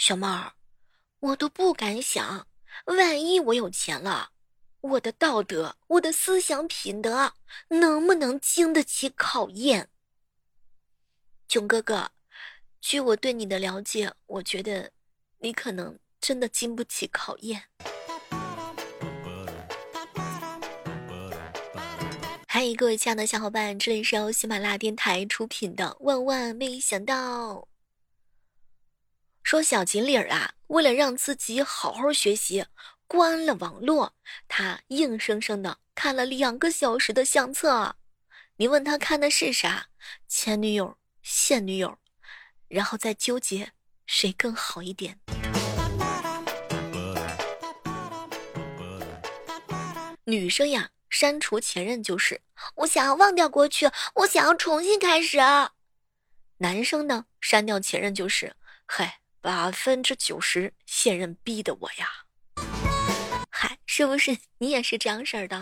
小妹儿，我都不敢想，万一我有钱了，我的道德、我的思想品德能不能经得起考验？囧哥哥，据我对你的了解，我觉得你可能真的经不起考验。嗨，各位亲爱的小伙伴，这里是由喜马拉雅电台出品的《万万没想到》。说小锦鲤儿啊，为了让自己好好学习，关了网络，他硬生生的看了两个小时的相册。你问他看的是啥？前女友、现女友，然后再纠结谁更好一点。女生呀。删除前任就是我想要忘掉过去，我想要重新开始。男生呢，删掉前任就是，嘿，百分之九十现任逼的我呀。嗨，是不是你也是这样式儿的？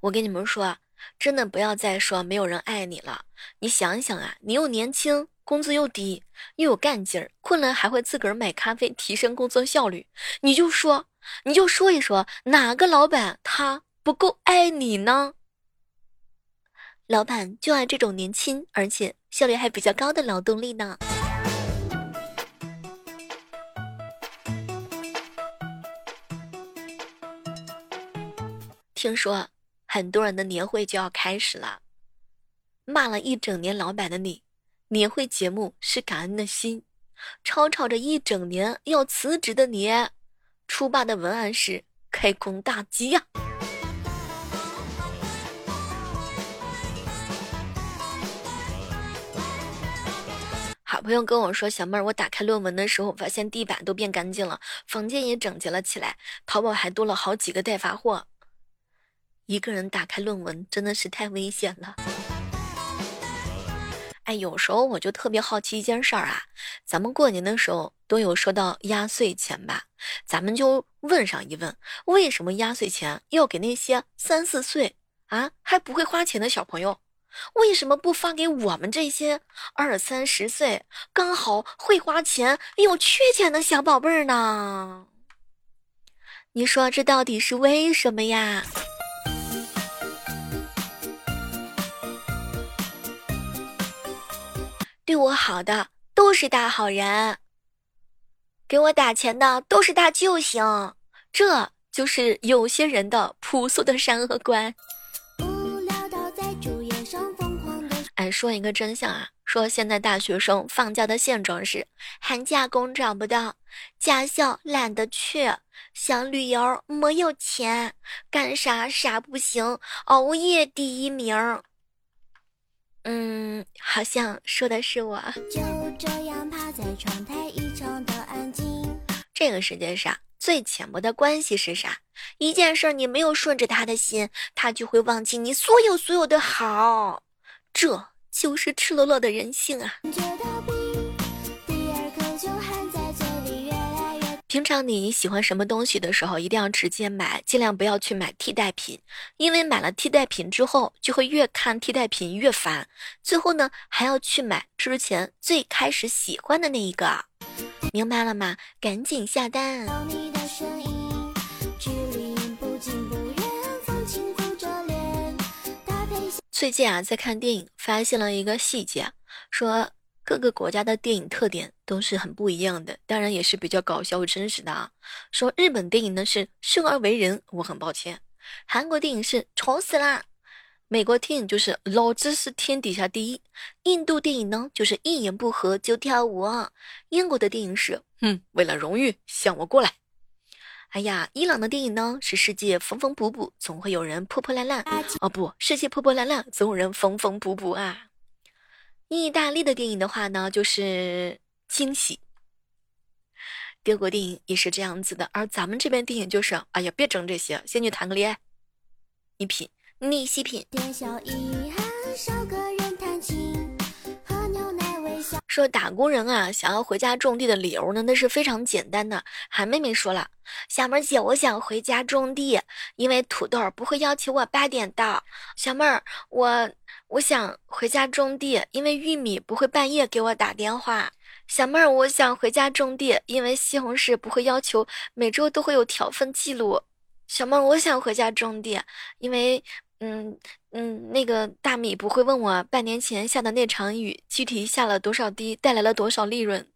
我跟你们说，真的不要再说没有人爱你了。你想想啊，你又年轻，工资又低，又有干劲儿，困了还会自个儿买咖啡提升工作效率，你就说。你就说一说哪个老板他不够爱你呢？老板就爱这种年轻而且效率还比较高的劳动力呢。听说很多人的年会就要开始了，骂了一整年老板的你，年会节目是感恩的心；吵吵着一整年要辞职的你。初八的文案是开工大吉呀！朋友跟我说：“小妹儿，我打开论文的时候，发现地板都变干净了，房间也整洁了起来，淘宝还多了好几个待发货。”一个人打开论文真的是太危险了。哎，有时候我就特别好奇一件事儿啊，咱们过年的时候都有收到压岁钱吧？咱们就问上一问，为什么压岁钱要给那些三四岁啊还不会花钱的小朋友？为什么不发给我们这些二三十岁刚好会花钱又缺钱的小宝贝儿呢？你说这到底是为什么呀？对我好的都是大好人。给我打钱的都是大救星，这就是有些人的朴素的善恶观。哎，说一个真相啊，说现在大学生放假的现状是：寒假工找不到，驾校懒得去，想旅游没有钱，干啥啥不行，熬夜第一名。嗯，好像说的是我。就这样趴在窗台一场的安静。这个世界上最浅薄的关系是啥？一件事你没有顺着他的心，他就会忘记你所有所有的好。这就是赤裸裸的人性啊！平常你喜欢什么东西的时候，一定要直接买，尽量不要去买替代品，因为买了替代品之后，就会越看替代品越烦，最后呢还要去买之前最开始喜欢的那一个，明白了吗？赶紧下单。最近啊，在看电影，发现了一个细节，说。各个国家的电影特点都是很不一样的，当然也是比较搞笑、真实的啊。说日本电影呢是生而为人，我很抱歉；韩国电影是丑死啦；美国电影就是老子是天底下第一；印度电影呢就是一言不合就跳舞；英国的电影是哼，为了荣誉向我过来。哎呀，伊朗的电影呢是世界缝缝补补，总会有人破破烂烂。哦不，世界破破烂烂，总有人缝缝补补啊。意大利的电影的话呢，就是惊喜；德国电影也是这样子的，而咱们这边电影就是，哎呀，别整这些，先去谈个恋爱。你品，你细品。说打工人啊，想要回家种地的理由呢，那是非常简单的。韩妹妹说了，小妹儿姐，我想回家种地，因为土豆不会要求我八点到。小妹儿，我我想回家种地，因为玉米不会半夜给我打电话。小妹儿，我想回家种地，因为西红柿不会要求每周都会有调分记录。小妹儿，我想回家种地，因为，嗯嗯，那个大米不会问我半年前下的那场雨具体下了多少滴，带来了多少利润。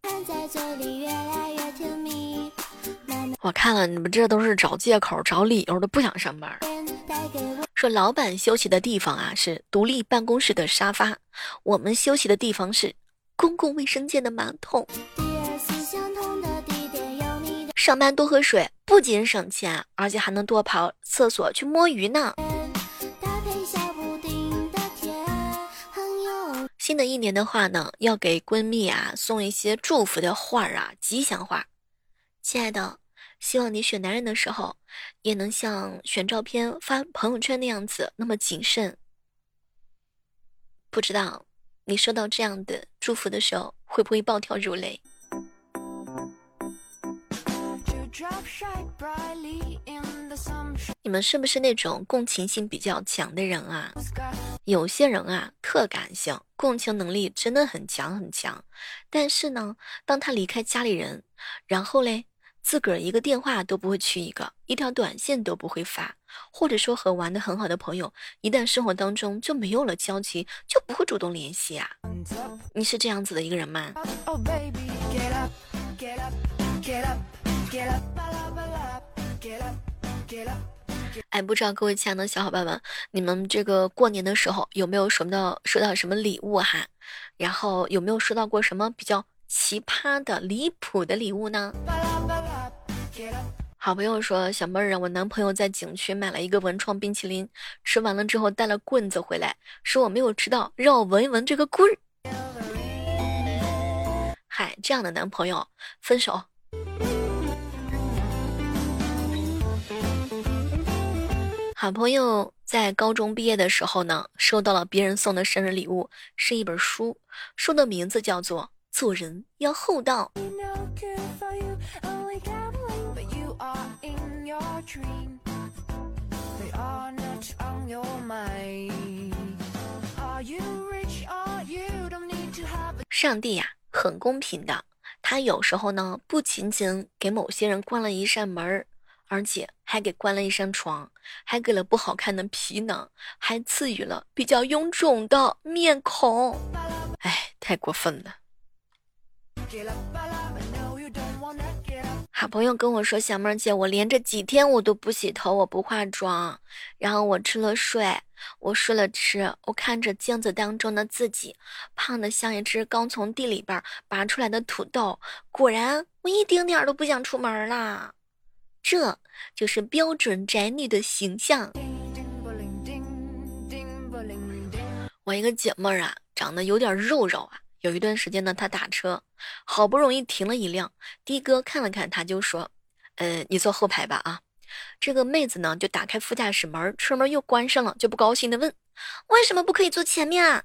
我看了你们这都是找借口、找理由的，不想上班。说老板休息的地方啊是独立办公室的沙发，我们休息的地方是。公共卫生间的马桶。上班多喝水，不仅省钱，而且还能多跑厕所去摸鱼呢。新的一年的话呢，要给闺蜜啊送一些祝福的话啊，吉祥话。亲爱的，希望你选男人的时候，也能像选照片发朋友圈那样子那么谨慎。不知道。你收到这样的祝福的时候，会不会暴跳如雷？你们是不是那种共情性比较强的人啊？有些人啊，特感性，共情能力真的很强很强。但是呢，当他离开家里人，然后嘞？自个儿一个电话都不会去一个，一条短信都不会发，或者说和玩的很好的朋友，一旦生活当中就没有了交集，就不会主动联系啊。你是这样子的一个人吗？哎，不知道各位亲爱的小伙伴们，你们这个过年的时候有没有收到收到什么礼物哈？然后有没有收到过什么比较奇葩的、离谱的礼物呢？好朋友说：“小妹儿啊，我男朋友在景区买了一个文创冰淇淋，吃完了之后带了棍子回来，说我没有吃到，让我闻一闻这个棍儿。嗨，这样的男朋友分手。”好朋友在高中毕业的时候呢，收到了别人送的生日礼物，是一本书，书的名字叫做《做人要厚道》。上帝呀，很公平的。他有时候呢，不仅仅给某些人关了一扇门而且还给关了一扇窗，还给了不好看的皮囊，还赐予了比较臃肿的面孔。哎，太过分了。好朋友跟我说：“小妹姐，我连着几天我都不洗头，我不化妆，然后我吃了睡，我睡了吃，我看着镜子当中的自己，胖的像一只刚从地里边拔出来的土豆。果然，我一丁点儿都不想出门了。这就是标准宅女的形象。我一个姐妹儿啊，长得有点肉肉啊。”有一段时间呢，她打车，好不容易停了一辆，的哥看了看她，就说：“呃，你坐后排吧。”啊，这个妹子呢，就打开副驾驶门，车门又关上了，就不高兴的问：“为什么不可以坐前面啊？”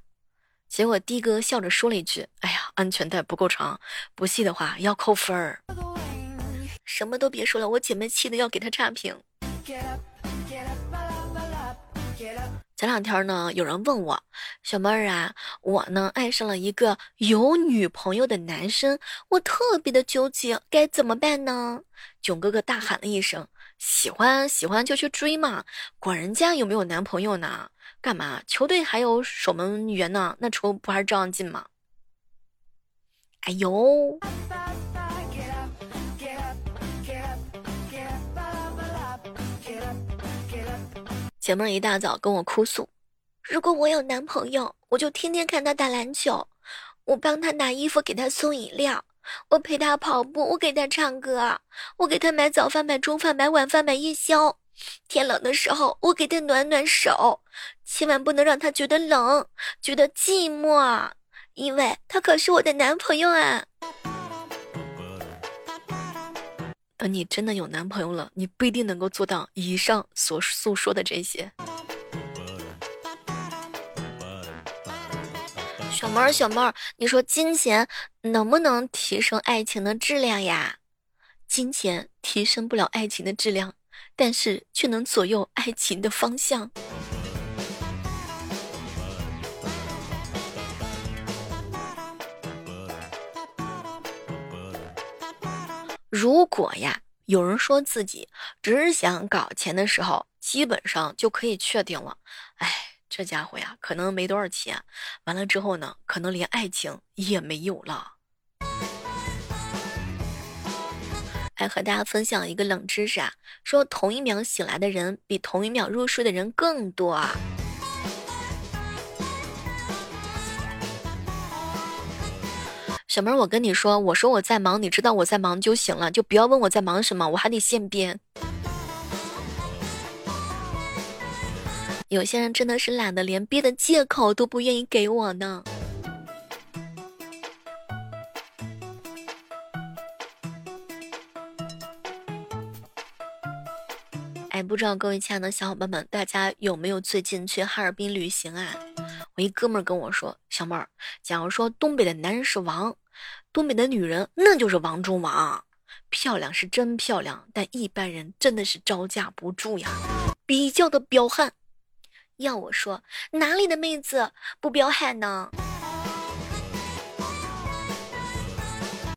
结果的哥笑着说了一句：“哎呀，安全带不够长，不系的话要扣分儿。”什么都别说了，我姐妹气的要给他差评。前两天呢，有人问我，小妹儿啊，我呢爱上了一个有女朋友的男生，我特别的纠结，该怎么办呢？囧哥哥大喊了一声：“喜欢喜欢就去追嘛，管人家有没有男朋友呢？干嘛？球队还有守门员呢，那球不还是照样进吗？”哎呦！姐妹一大早跟我哭诉：“如果我有男朋友，我就天天看他打篮球，我帮他拿衣服，给他送饮料，我陪他跑步，我给他唱歌，我给他买早饭、买中饭、买晚饭、买夜宵。天冷的时候，我给他暖暖手，千万不能让他觉得冷，觉得寂寞，因为他可是我的男朋友啊。”等你真的有男朋友了，你不一定能够做到以上所诉说的这些。小妹儿，小妹儿，你说金钱能不能提升爱情的质量呀？金钱提升不了爱情的质量，但是却能左右爱情的方向。如果呀，有人说自己只想搞钱的时候，基本上就可以确定了。哎，这家伙呀，可能没多少钱。完了之后呢，可能连爱情也没有了。来和大家分享一个冷知识啊，说同一秒醒来的人比同一秒入睡的人更多啊。小妹儿，我跟你说，我说我在忙，你知道我在忙就行了，就不要问我在忙什么，我还得现编。有些人真的是懒得连编的借口都不愿意给我呢。哎，不知道各位亲爱的小伙伴们，大家有没有最近去哈尔滨旅行啊？我一哥们儿跟我说，小妹儿，假如说东北的男人是王。东北的女人那就是王中王，漂亮是真漂亮，但一般人真的是招架不住呀。比较的彪悍，要我说，哪里的妹子不彪悍呢？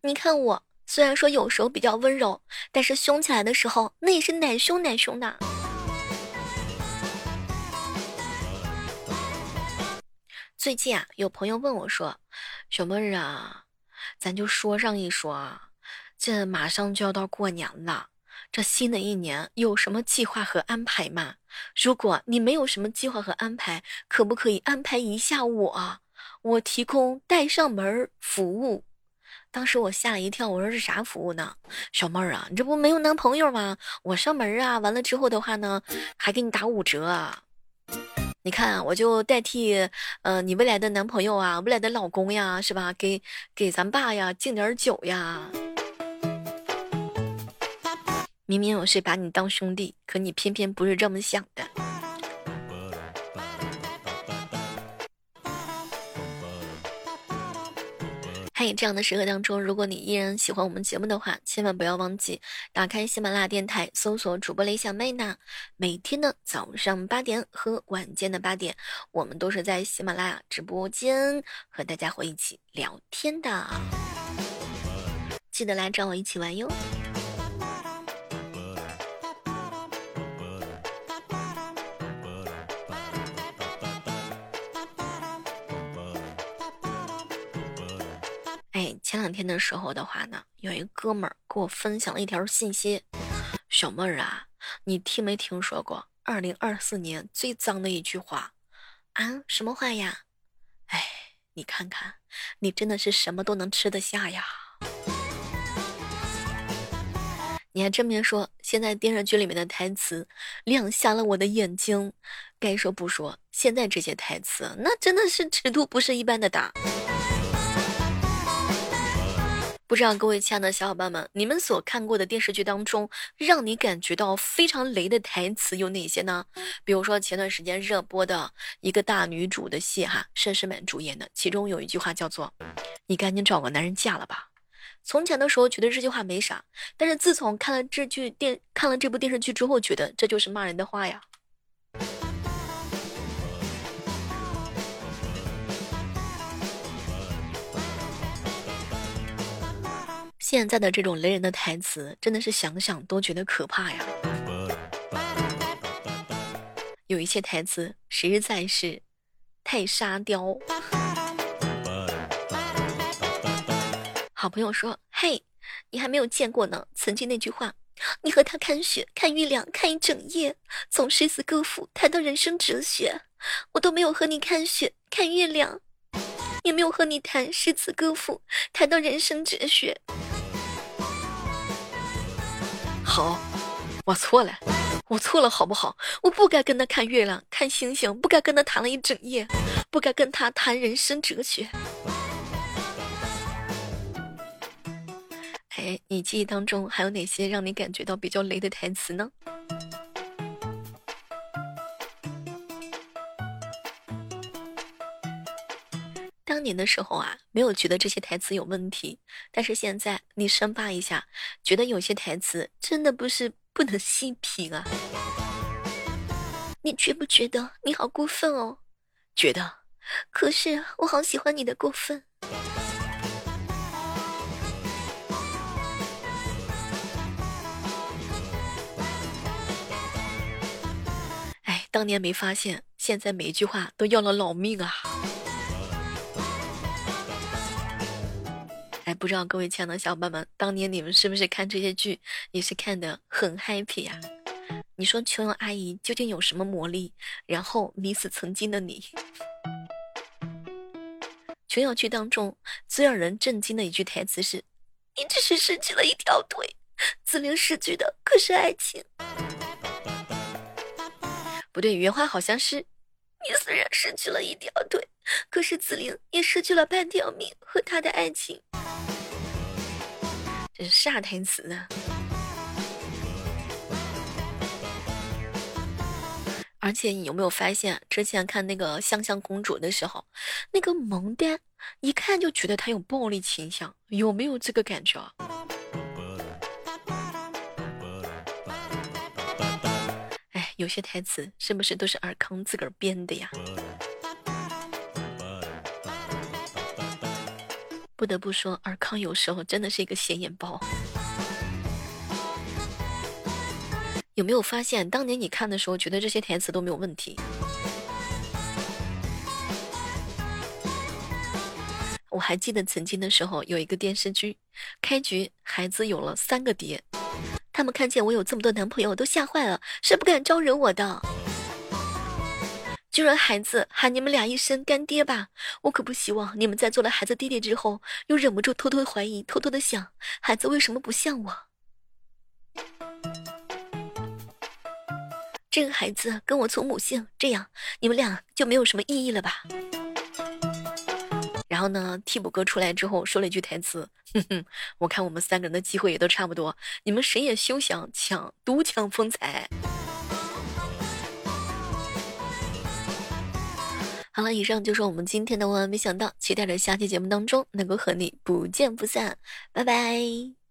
你看我，虽然说有时候比较温柔，但是凶起来的时候，那也是奶凶奶凶的。最近啊，有朋友问我说：“小妹儿啊。”咱就说上一说啊，这马上就要到过年了，这新的一年有什么计划和安排吗？如果你没有什么计划和安排，可不可以安排一下我？我提供带上门服务。当时我吓了一跳，我说是啥服务呢？小妹儿啊，你这不没有男朋友吗？我上门啊，完了之后的话呢，还给你打五折。啊。你看，我就代替，呃，你未来的男朋友啊，未来的老公呀，是吧？给给咱爸呀敬点酒呀。明明我是把你当兄弟，可你偏偏不是这么想的。在这样的时刻当中，如果你依然喜欢我们节目的话，千万不要忘记打开喜马拉雅电台，搜索主播雷小妹呢。每天的早上八点和晚间的八点，我们都是在喜马拉雅直播间和大家伙一起聊天的，记得来找我一起玩哟。两天的时候的话呢，有一哥们儿给我分享了一条信息：“小妹儿啊，你听没听说过二零二四年最脏的一句话啊？什么话呀？哎，你看看，你真的是什么都能吃得下呀！你还真别说，现在电视剧里面的台词亮瞎了我的眼睛。该说不说，现在这些台词那真的是尺度不是一般的大。”不知道各位亲爱的小伙伴们，你们所看过的电视剧当中，让你感觉到非常雷的台词有哪些呢？比如说前段时间热播的一个大女主的戏哈，佘诗曼主演的，其中有一句话叫做：“你赶紧找个男人嫁了吧。”从前的时候觉得这句话没啥，但是自从看了这剧电看了这部电视剧之后，觉得这就是骂人的话呀。现在的这种雷人的台词，真的是想想都觉得可怕呀。有一些台词实在是太沙雕。好朋友说：“嘿，你还没有见过呢。曾经那句话，你和他看雪、看月亮、看一整夜，从诗词歌赋谈到人生哲学，我都没有和你看雪、看月亮，也没有和你谈诗词歌赋，谈到人生哲学。”好，我错了，我错了，好不好？我不该跟他看月亮、看星星，不该跟他谈了一整夜，不该跟他谈人生哲学。哎，你记忆当中还有哪些让你感觉到比较雷的台词呢？当年的时候啊，没有觉得这些台词有问题。但是现在你深扒一下，觉得有些台词真的不是不能细品啊。你觉不觉得你好过分哦？觉得可是我好喜欢你的过分。哎，当年没发现，现在每一句话都要了老命啊。不知道各位亲爱的小伙伴们，当年你们是不是看这些剧也是看的很 happy 呀？你说琼瑶阿姨究竟有什么魔力，然后迷死曾经的你？琼瑶剧当中最让人震惊的一句台词是：“你只是失去了一条腿，紫菱失去的可是爱情。”不对，原话好像是：“你虽然失去了一条腿，可是紫菱也失去了半条命和他的爱情。”是啥台词呢？而且你有没有发现，之前看那个香香公主的时候，那个萌蛋一看就觉得她有暴力倾向，有没有这个感觉啊？哎，有些台词是不是都是尔康自个儿编的呀？不得不说，尔康有时候真的是一个显眼包。有没有发现，当年你看的时候，觉得这些台词都没有问题？我还记得曾经的时候，有一个电视剧，开局孩子有了三个爹，他们看见我有这么多男朋友，都吓坏了，是不敢招惹我的。就让孩子喊你们俩一声干爹吧，我可不希望你们在做了孩子爹爹之后，又忍不住偷偷怀疑，偷偷的想，孩子为什么不像我？这个孩子跟我从母姓，这样你们俩就没有什么意义了吧？然后呢，替补哥出来之后说了一句台词：“哼哼，我看我们三个人的机会也都差不多，你们谁也休想抢独抢风采。”好了，以上就是我们今天的万万没想到，期待着下期节目当中能够和你不见不散，拜拜。